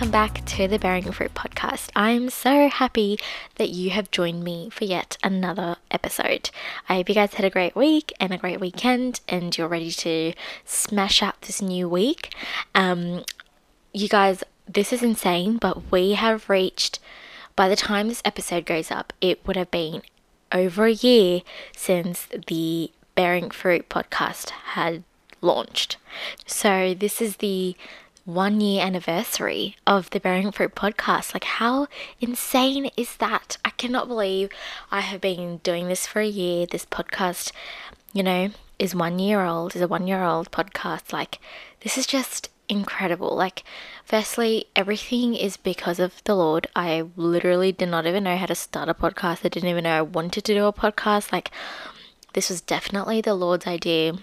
welcome back to the Bearing Fruit podcast. I'm so happy that you have joined me for yet another episode. I hope you guys had a great week and a great weekend, and you're ready to smash out this new week. Um, you guys, this is insane, but we have reached, by the time this episode goes up, it would have been over a year since the Bearing Fruit podcast had launched. So, this is the one year anniversary of the Bearing Fruit podcast. Like, how insane is that? I cannot believe I have been doing this for a year. This podcast, you know, is one year old, is a one year old podcast. Like, this is just incredible. Like, firstly, everything is because of the Lord. I literally did not even know how to start a podcast. I didn't even know I wanted to do a podcast. Like, this was definitely the Lord's idea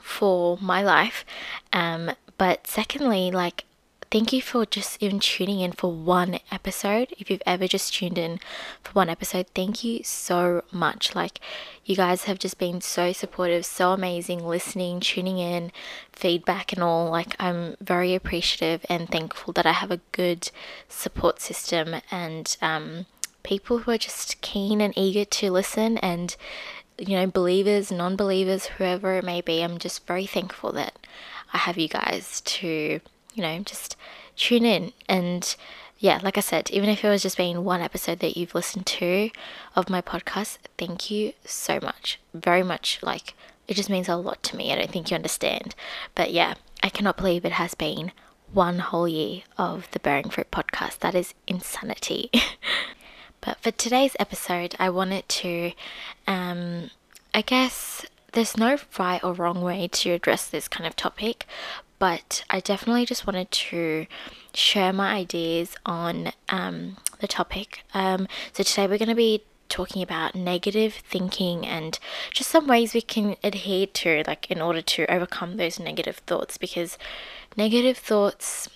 for my life. Um, but secondly, like, thank you for just even tuning in for one episode. If you've ever just tuned in for one episode, thank you so much. Like, you guys have just been so supportive, so amazing, listening, tuning in, feedback, and all. Like, I'm very appreciative and thankful that I have a good support system and um, people who are just keen and eager to listen and you know, believers, non believers, whoever it may be, I'm just very thankful that I have you guys to, you know, just tune in. And yeah, like I said, even if it was just being one episode that you've listened to of my podcast, thank you so much. Very much like it just means a lot to me. I don't think you understand. But yeah, I cannot believe it has been one whole year of the Bearing Fruit podcast. That is insanity. but for today's episode, I wanted to, um, I guess, there's no right or wrong way to address this kind of topic, but I definitely just wanted to share my ideas on um, the topic. Um, so today we're going to be talking about negative thinking and just some ways we can adhere to, like, in order to overcome those negative thoughts because negative thoughts,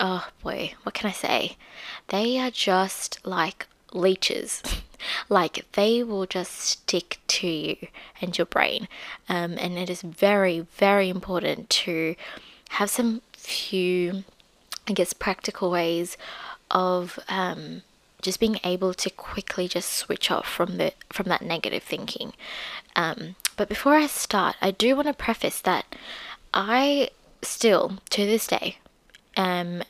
oh boy, what can I say? They are just like leeches. like they will just stick to you and your brain. Um, and it is very, very important to have some few, I guess, practical ways of um, just being able to quickly just switch off from the from that negative thinking. Um, but before I start, I do want to preface that I still, to this day, am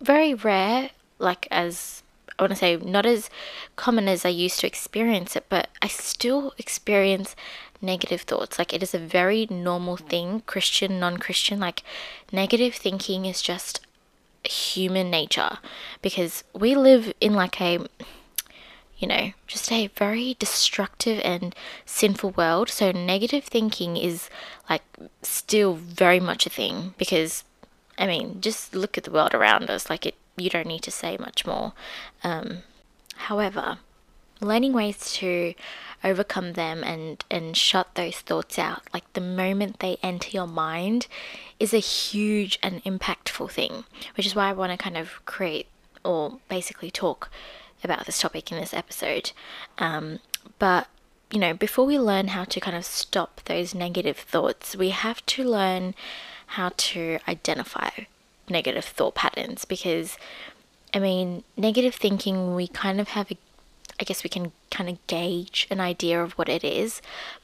very rare, like as I want to say not as common as I used to experience it, but I still experience negative thoughts. Like it is a very normal thing, Christian, non Christian. Like negative thinking is just human nature because we live in like a you know, just a very destructive and sinful world. So, negative thinking is like still very much a thing because, I mean, just look at the world around us. Like, it you don't need to say much more. Um, however, learning ways to overcome them and and shut those thoughts out like the moment they enter your mind is a huge and impactful thing which is why I want to kind of create or basically talk about this topic in this episode um, but you know before we learn how to kind of stop those negative thoughts we have to learn how to identify negative thought patterns because I mean, negative thinking, we kind of have a, I guess we can kind of gauge an idea of what it is,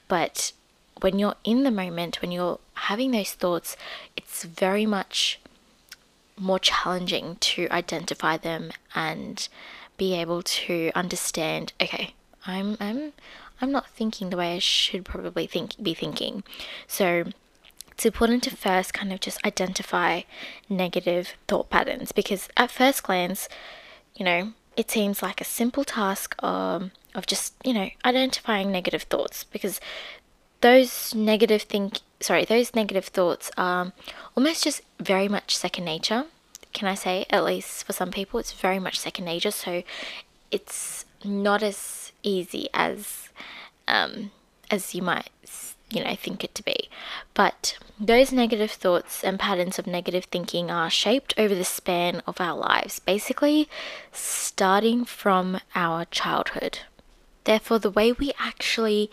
but when you're in the moment, when you're having those thoughts, it's very much more challenging to identify them and be able to understand, okay, I'm I'm I'm not thinking the way I should probably think be thinking. So it's important to first kind of just identify negative thought patterns because at first glance, you know, it seems like a simple task um, of just, you know, identifying negative thoughts because those negative think sorry, those negative thoughts are almost just very much second nature. Can I say, at least for some people, it's very much second nature. So it's not as easy as um, as you might you know think it to be. But those negative thoughts and patterns of negative thinking are shaped over the span of our lives basically starting from our childhood. Therefore the way we actually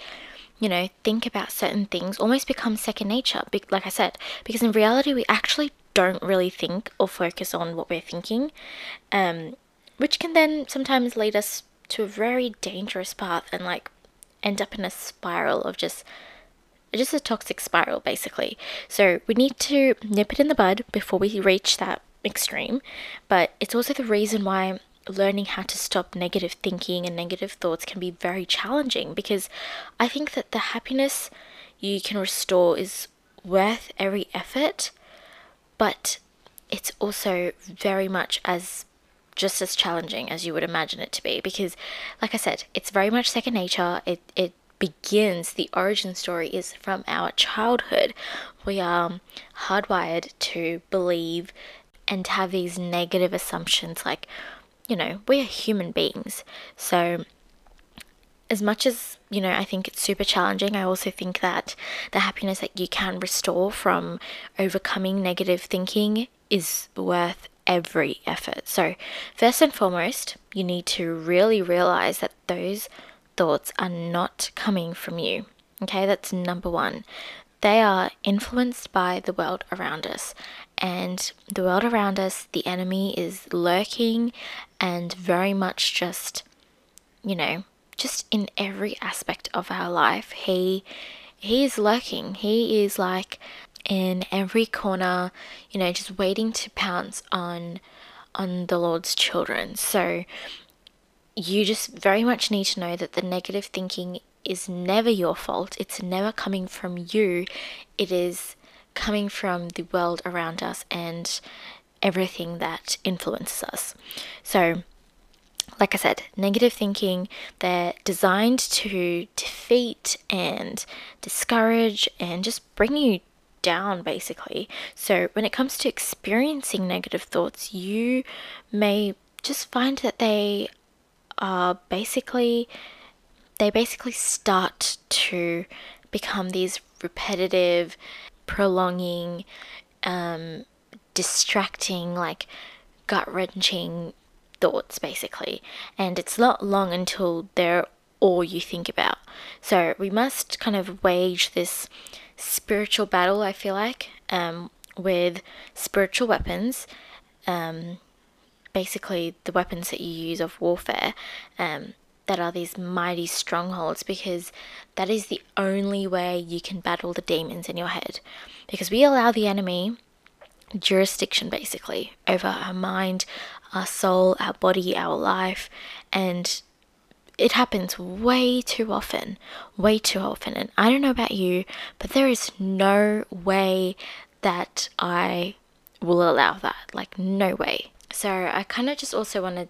you know think about certain things almost becomes second nature. Like i said because in reality we actually don't really think or focus on what we're thinking, um, which can then sometimes lead us to a very dangerous path and like end up in a spiral of just just a toxic spiral basically. So we need to nip it in the bud before we reach that extreme, but it's also the reason why learning how to stop negative thinking and negative thoughts can be very challenging because I think that the happiness you can restore is worth every effort, but it's also very much as just as challenging as you would imagine it to be because like I said, it's very much second nature. It it begins the origin story is from our childhood. We are hardwired to believe and have these negative assumptions like you know, we are human beings. So, as much as, you know, I think it's super challenging, I also think that the happiness that you can restore from overcoming negative thinking is worth every effort. So, first and foremost, you need to really realize that those thoughts are not coming from you. Okay, that's number one. They are influenced by the world around us. And the world around us, the enemy is lurking and very much just, you know, just in every aspect of our life. He he is lurking. He is like in every corner, you know, just waiting to pounce on on the Lord's children. So you just very much need to know that the negative thinking is never your fault. It's never coming from you. It is coming from the world around us and everything that influences us. So, like I said, negative thinking, they're designed to defeat and discourage and just bring you down, basically. So, when it comes to experiencing negative thoughts, you may just find that they are basically they basically start to become these repetitive, prolonging, um, distracting, like gut wrenching thoughts, basically. And it's not long until they're all you think about. So we must kind of wage this spiritual battle, I feel like, um, with spiritual weapons. Um, basically, the weapons that you use of warfare. Um, that are these mighty strongholds because that is the only way you can battle the demons in your head. Because we allow the enemy jurisdiction basically over our mind, our soul, our body, our life, and it happens way too often, way too often. And I don't know about you, but there is no way that I will allow that. Like, no way. So, I kind of just also want to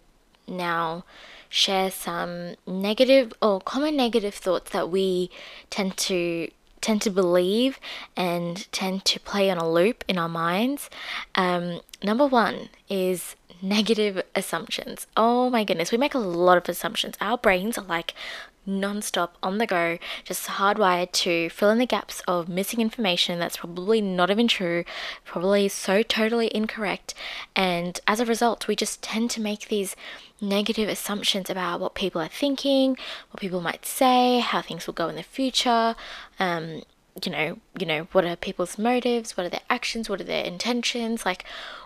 now share some negative or common negative thoughts that we tend to tend to believe and tend to play on a loop in our minds. Um, number one is negative assumptions. Oh my goodness, we make a lot of assumptions. Our brains are like non-stop on the go just hardwired to fill in the gaps of missing information that's probably not even true probably so totally incorrect. And as a result we just tend to make these negative assumptions about what people are thinking what people might say how things will go in the future um, you know you know what are people's motives what are their actions what are their intentions? Like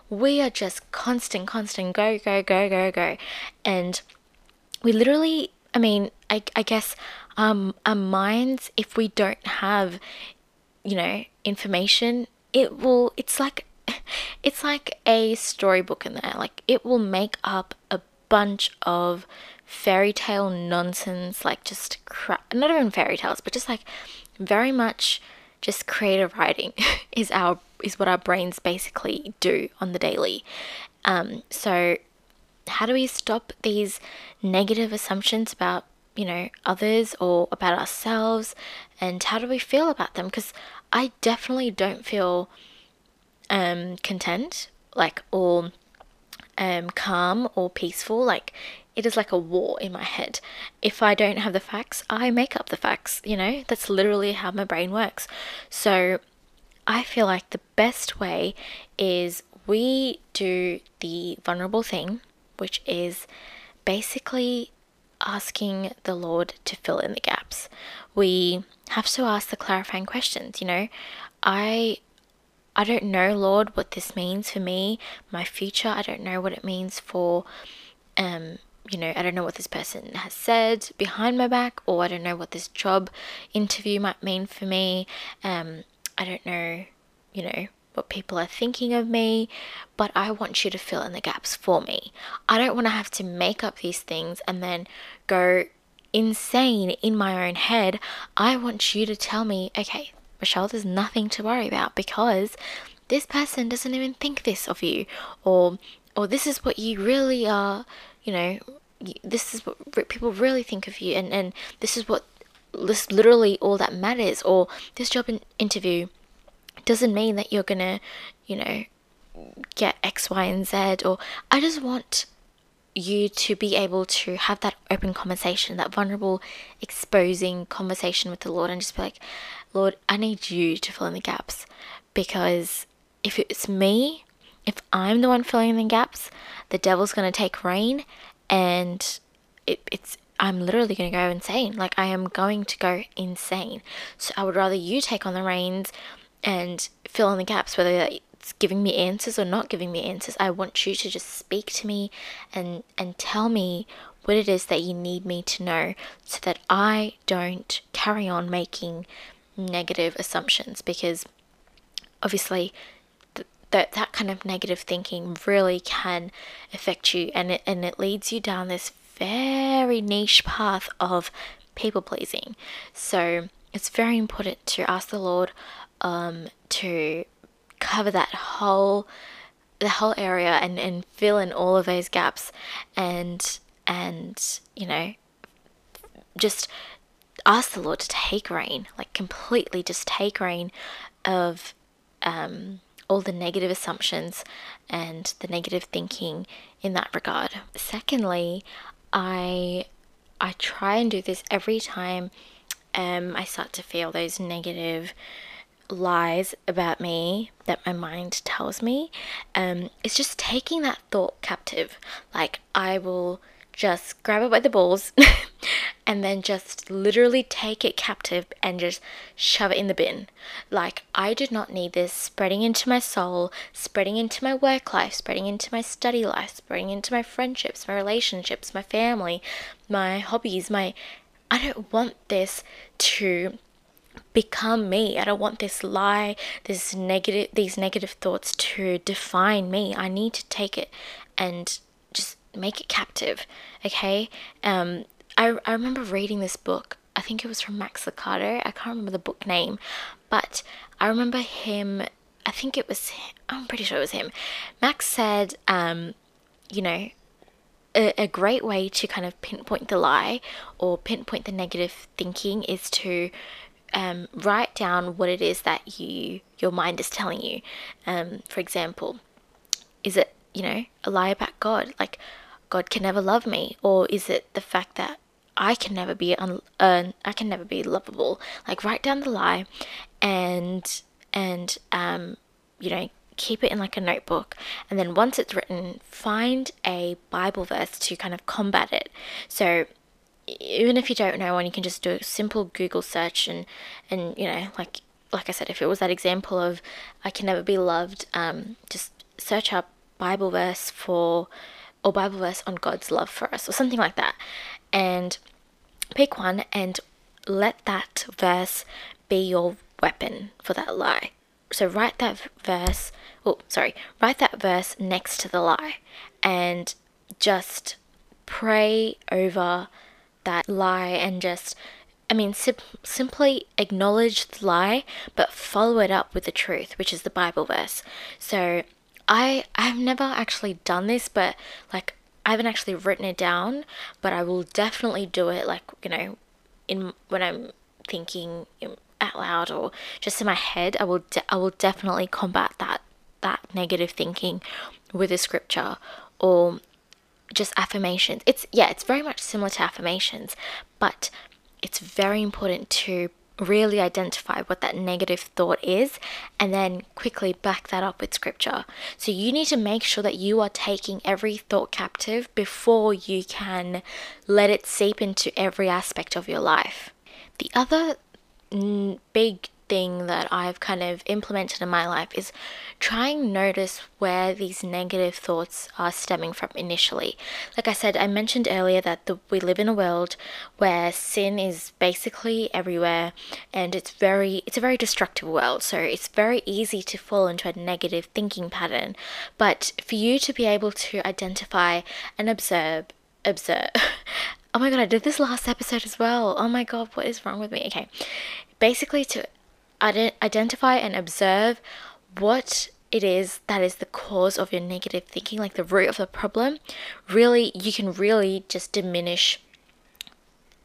we are just constant constant go go go go go. And we literally I mean, I, I guess um, our minds, if we don't have, you know, information, it will, it's like, it's like a storybook in there. Like, it will make up a bunch of fairy tale nonsense, like just crap, not even fairy tales, but just like very much just creative writing is our is what our brains basically do on the daily. Um, so how do we stop these negative assumptions about you know others or about ourselves and how do we feel about them? Because i definitely don't feel um content like or um calm or peaceful. Like it is like a war in my head. If i don't have the facts i make up the facts you know? That's literally how my brain works. So i feel like the best way is we do the vulnerable thing which is basically asking the Lord to fill in the gaps. We have to ask the clarifying questions, you know. I I don't know, Lord, what this means for me, my future. I don't know what it means for, um, you know, I don't know what this person has said behind my back, or I don't know what this job interview might mean for me. Um, I don't know, you know, what people are thinking of me, but I want you to fill in the gaps for me. I don't want to have to make up these things and then go insane in my own head. I want you to tell me, okay, Michelle, there's nothing to worry about because this person doesn't even think this of you, or or this is what you really are, you know, this is what people really think of you, and and this is what this literally all that matters, or this job in- interview doesn't mean that you're gonna, you know, get X, Y, and Z, or I just want you to be able to have that open conversation, that vulnerable, exposing conversation with the Lord, and just be like, Lord, I need you to fill in the gaps. Because if it's me, if I'm the one filling in the gaps, the devil's to take reign and it, it's I'm literally to go insane. Like, I am going to go insane. So, I would rather you take on the reins and fill in the gaps, whether it's giving me answers or not giving me answers. I want you to just speak to me and, and tell me what it is that you need me to know so that I don't carry on making negative assumptions because obviously that that kind of negative thinking really can affect you and it and it leads you down this very niche path of people pleasing. So it's very important to ask the Lord um, to cover that whole the whole area and, and fill in all of those gaps and and you know just ask the Lord to take reign, like completely just take reign of um, all the negative assumptions and the negative thinking in that regard. Secondly, I I try and do this every time um, I start to feel those negative lies about me that my mind tells me. Um, it's just taking that thought captive. Like I will just grab it by the balls and then just literally take it captive and just shove it in the bin. Like, I did not need this spreading into my soul, spreading into my work life, spreading into my study life, spreading into my friendships, my relationships, my family, my hobbies, my. I don't want this to become me. I don't want this lie, this negative these negative thoughts to define me. I need to take it and just make it captive. Okay? Um I, I remember reading this book. I think it was from Max Lucado. I can't remember the book name, but I remember him. I think it was. I'm pretty sure it was him. Max said, um, you know, a great way to kind of pinpoint the lie or pinpoint the negative thinking is to um, write down what it is that you your mind is telling you. Um, for example, is it you know a lie about God, like God can never love me, or is it the fact that I can never be un- uh, I can never be lovable. Like write down the lie, and and um, you know keep it in like a notebook and then once it's written find a bible verse to kind of combat it so even if you don't know one you can just do a simple google search and and you know like like i said if it was that example of i can never be loved um, just search up bible verse for or bible verse on god's love for us or something like that and pick one and let that verse be your weapon for that lie. So write that verse, oh, sorry, write that verse next to the lie and just pray over that lie and just I mean, sim- simply acknowledge the lie, but follow it up with the truth, which is the Bible verse. So, I I've never actually done this, but like I haven't actually written it down, but I will definitely do it like, you know, in when I'm thinking out loud or just in my head, I will de- I will definitely combat that that negative thinking with a scripture or just affirmations. It's yeah, it's very much similar to affirmations, but it's very important to really identify what that negative thought is and then quickly back that up with scripture. So you need to make sure that you are taking every thought captive before you can let it seep into every aspect of your life. The other big thing that I've kind of implemented in my life is try and notice where these negative thoughts are stemming from initially. Like I said, I mentioned earlier that the, we live in a world where sin is basically everywhere and it's very it's a very destructive world. So it's very easy to fall into a negative thinking pattern. But for you to be able to identify and observe observe Oh my god, I did this last episode as well. Oh my god, what is wrong with me? Okay. Basically to identify and observe what it is that is the cause of your negative thinking, like the root of the problem, really, you can really just diminish.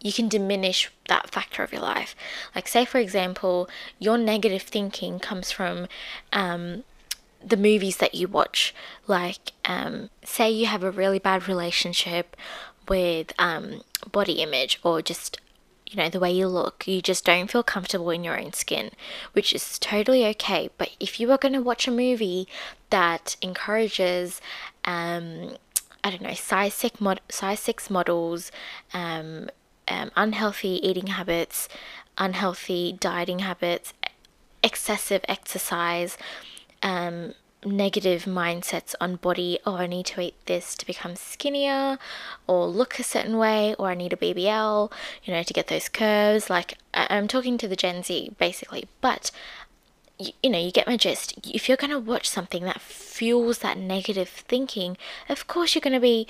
You can diminish that factor of your life. Like, say, for example, your negative thinking comes from um, the movies that you watch. Like, um, say you have a really bad relationship with um, body image or just you know, the way you look. You just don't feel comfortable in your own skin, which is totally okay. But if you are going to watch a movie that encourages, um, I don't know, size six, mod- size six models, um, um, unhealthy eating habits, unhealthy dieting habits, excessive exercise, um, negative mindsets on body oh i need to eat this to become skinnier or look a certain way or i need a bbl you know to get those curves. Like i'm talking to the gen z basically. But you, you know you get my gist. If you're going to watch something that fuels that negative thinking of course you're going to be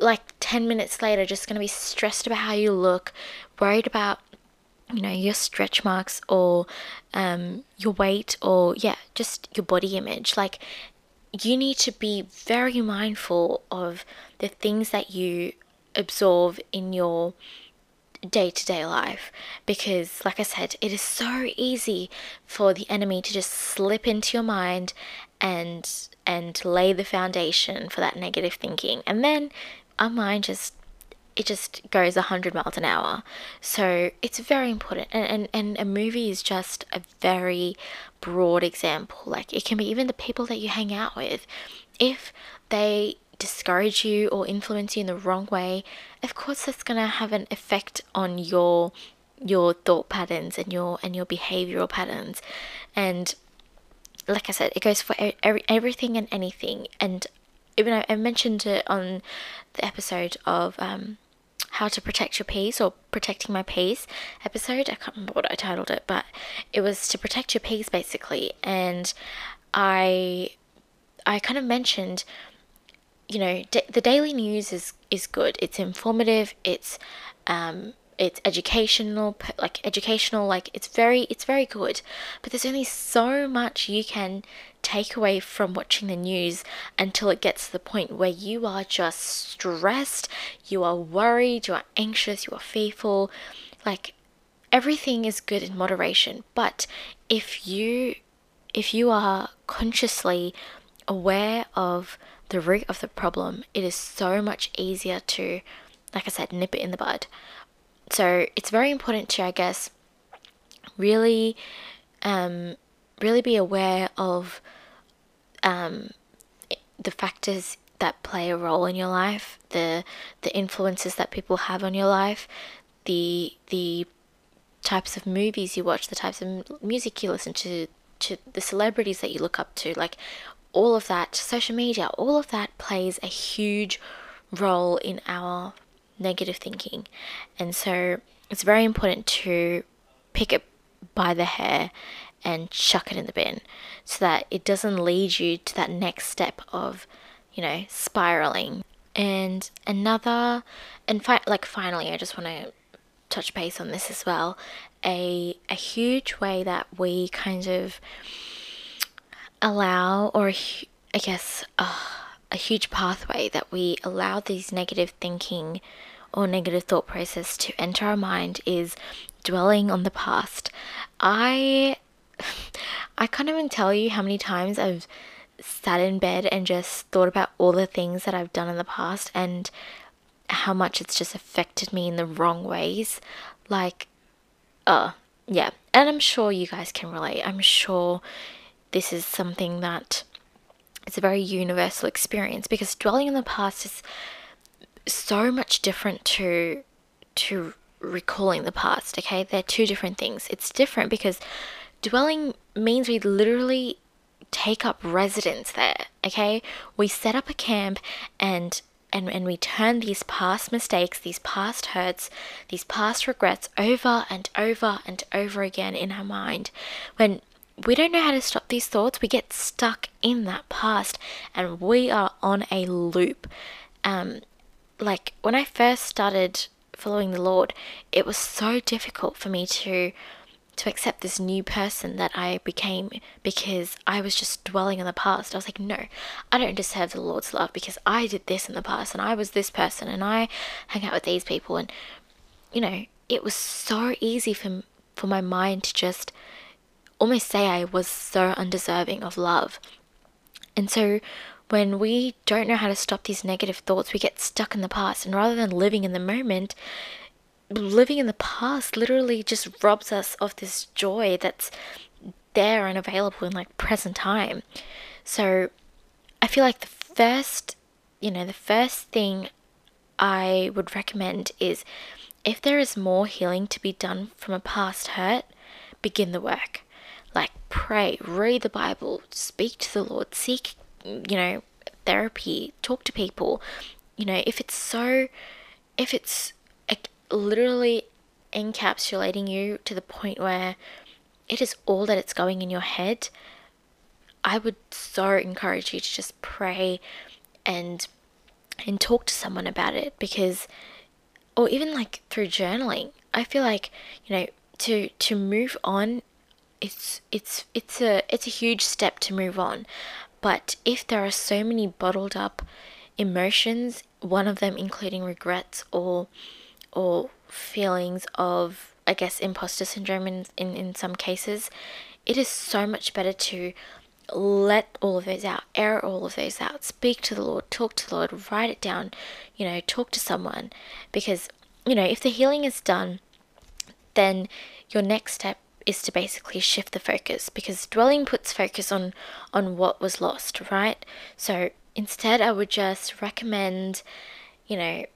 like 10 minutes later just going to be stressed about how you look worried about you know your stretch marks or um, your weight or yeah just your body image. Like you need to be very mindful of the things that you absorb in your day-to-day life because like i said it is so easy for the enemy to just slip into your mind and and lay the foundation for that negative thinking. And then our mind just it just goes 100 miles an hour. So it's very important. And, and, and a movie is just a very broad example. Like it can be even the people that you hang out with. If they discourage you or influence you in the wrong way, of course that's going to have an effect on your your thought patterns and your and your behavioral patterns and like i said it goes for every, everything and anything and even I, mentioned it on the episode of um, how to protect your peace or protecting my peace episode. I can't remember what I titled it, but it was to protect your peace basically. And I I kind of mentioned you know the daily news is is good. It's informative. It's um it's educational like educational like it's very it's very good but there's only so much you can take away from watching the news until it gets to the point where you are just stressed you are worried you are anxious you are fearful like everything is good in moderation. But if you if you are consciously aware of the root of the problem it is so much easier to like i said nip it in the bud. So it's very important to, I guess, really, um, really be aware of um, the factors that play a role in your life, the the influences that people have on your life, the the types of movies you watch, the types of music you listen to, to the celebrities that you look up to, like all of that, social media, all of that plays a huge role in our negative thinking. And so it's very important to pick it by the hair and chuck it in the bin so that it doesn't lead you to that next step of, you know, spiraling. And another, and fi- like finally, I just want to touch base on this as well. A, a huge way that we kind of allow, or I guess, uh, a huge pathway that we allow these negative thinking or negative thought process to enter our mind is dwelling on the past. I I can't even tell you how many times I've sat in bed and just thought about all the things that I've done in the past and how much it's just affected me in the wrong ways. Like, uh, yeah. And I'm sure you guys can relate. I'm sure this is something that it's a very universal experience because dwelling in the past is so much different to to recalling the past okay they're two different things it's different because dwelling means we literally take up residence there, okay? We set up a camp and and, and we turn these past mistakes, these past hurts, these past regrets over and over and over again in our mind. When we don't know how to stop these thoughts, we get stuck in that past and we are on a loop. Um, like when I first started following the Lord, it was so difficult for me to to accept this new person that I became because I was just dwelling in the past. I was like, no, I don't deserve the Lord's love because I did this in the past and I was this person and I hang out with these people and you know, it was so easy for for my mind to just almost say I was so undeserving of love. And so when we don't know how to stop these negative thoughts, we get stuck in the past. And rather than living in the moment, living in the past literally just robs us of this joy that's there and available in like present time. So I feel like the first, you know, the first thing I would recommend is if there is more healing to be done from a past hurt, begin the work. Like pray, read the Bible, speak to the Lord, seek, you know, therapy, talk to people. You know, if it's so, if it's literally encapsulating you to the point where it is all that it's going in your head, I would so encourage you to just pray and and talk to someone about it because or even like through journaling. I feel like, you know, to to move on it's it's it's a it's a huge step to move on. But if there are so many bottled up emotions, one of them including regrets or or feelings of, I guess, imposter syndrome in, in, in some cases, it is so much better to let all of those out, air all of those out, speak to the Lord, talk to the Lord, write it down, you know, talk to someone. Because, you know, if the healing is done, then your next step is to basically shift the focus because dwelling puts focus on on what was lost, right? So instead I would just recommend, you know,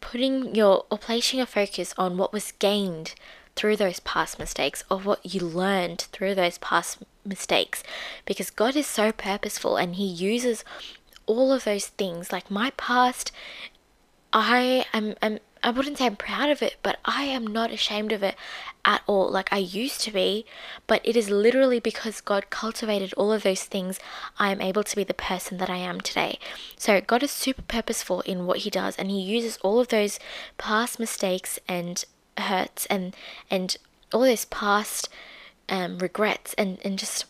putting your or placing your focus on what was gained through those past mistakes or what you learned through those past mistakes. Because God is so purposeful and he uses all of those things. Like my past I am, am I wouldn't say I'm proud of it, but I am not ashamed of it at all. Like I used to be, but it is literally because God cultivated all of those things I am able to be the person that I am today. So God is super purposeful in what he does and he uses all of those past mistakes and hurts and and all those past um, regrets and and just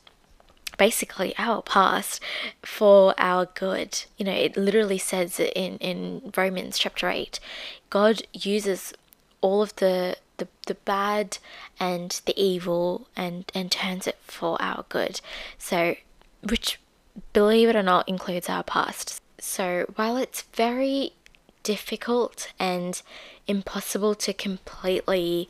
basically our past for our good. You know, it literally says in, in Romans chapter 8 God uses all of the, the, the bad and the evil and, and turns it for our good. So, which, believe it or not, includes our past. So, while it's very difficult and impossible to completely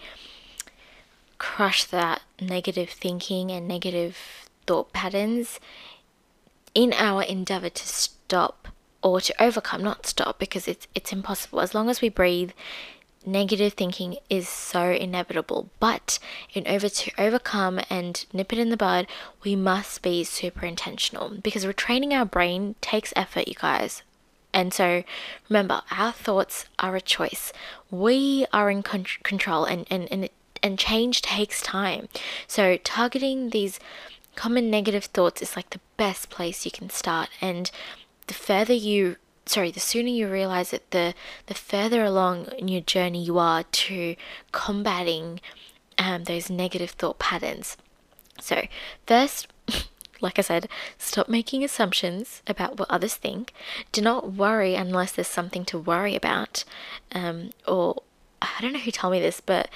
crush that negative thinking and negative thought patterns in our endeavor to stop or to overcome, not stop, because it's it's impossible. As long as we breathe, negative thinking is so inevitable. But in order to overcome and nip it in the bud, we must be super intentional because retraining our brain takes effort, you guys. And so remember, our thoughts are a choice. We are in con- control, and and and, and change takes time. So targeting these common negative thoughts is like the best place you can start and the further you sorry the sooner you realize it the the further along in your journey you are to combating um, those negative thought patterns so first like I said, stop making assumptions about what others think. Do not worry unless there's something to worry about. Um, or I don't know who told me this, but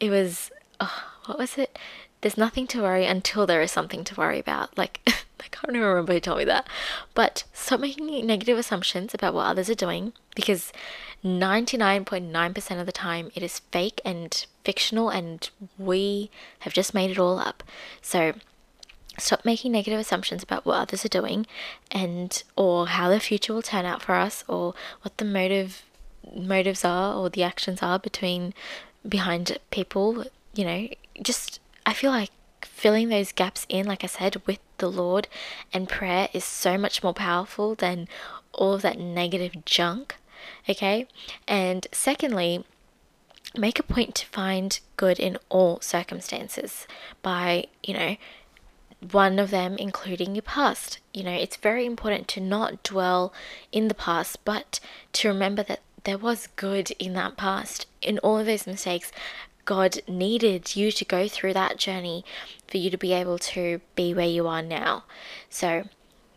it was, oh, what was it? There's nothing to worry until there is something to worry about. Like, I can't remember who told me that. But stop making negative assumptions about what others are doing because 99.9% of the time it is fake and fictional and we have just made it all up. So, stop making negative assumptions about what others are doing and or how the future will turn out for us or what the motive motives are or the actions are between behind people you know just I feel like filling those gaps in, like I said, with the Lord and prayer is so much more powerful than all of that negative junk. Okay. And secondly, make a point to find good in all circumstances by, you know, one of them including your past. You know, it's very important to not dwell in the past, but to remember that there was good in that past. In all of those mistakes, God needed you to go through that journey for you to be able to be where you are now. So,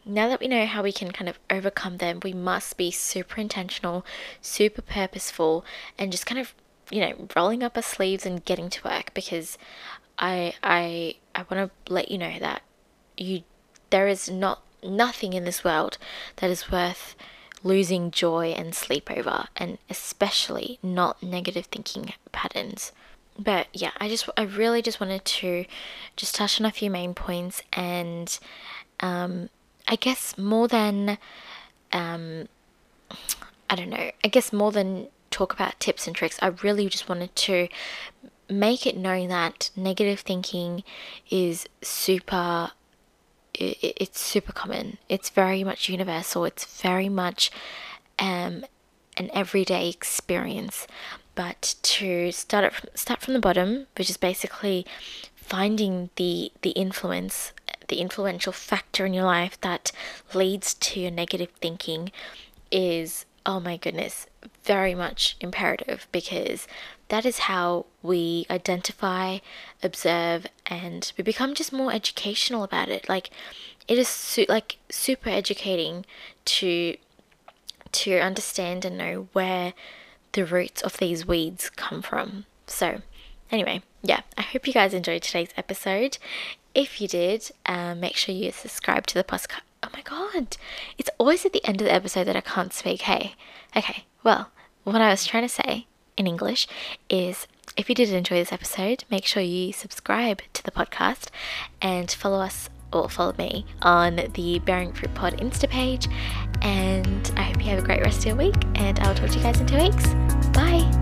now that we know how we can kind of overcome them, we must be super intentional, super purposeful, and just kind of, you know, rolling up our sleeves and getting to work because I I I want to let you know that you there is not nothing in this world that is worth losing joy and sleep over and especially not negative thinking patterns but yeah i just i really just wanted to just touch on a few main points and um, i guess more than um, i don't know i guess more than talk about tips and tricks i really just wanted to make it known that negative thinking is super it, it's super common. It's very much universal. It's very much um, an everyday experience but to start it from, start from the bottom which is basically finding the the influence the influential factor in your life that leads to your negative thinking is oh my goodness very much imperative because that is how we identify, observe, and we become just more educational about it. Like it is su- like super educating to to understand and know where the roots of these weeds come from. So, anyway, yeah, I hope you guys enjoyed today's episode. If you did, um, make sure you subscribe to the podcast. Oh my god, it's always at the end of the episode that I can't speak. Hey, okay, well, what I was trying to say in English is if you did enjoy this episode, make sure you subscribe to the podcast and follow us or follow me on the Bearing Fruit Pod Insta page. And I hope you have a great rest of your week, and I'll talk to you guys in two weeks. Bye.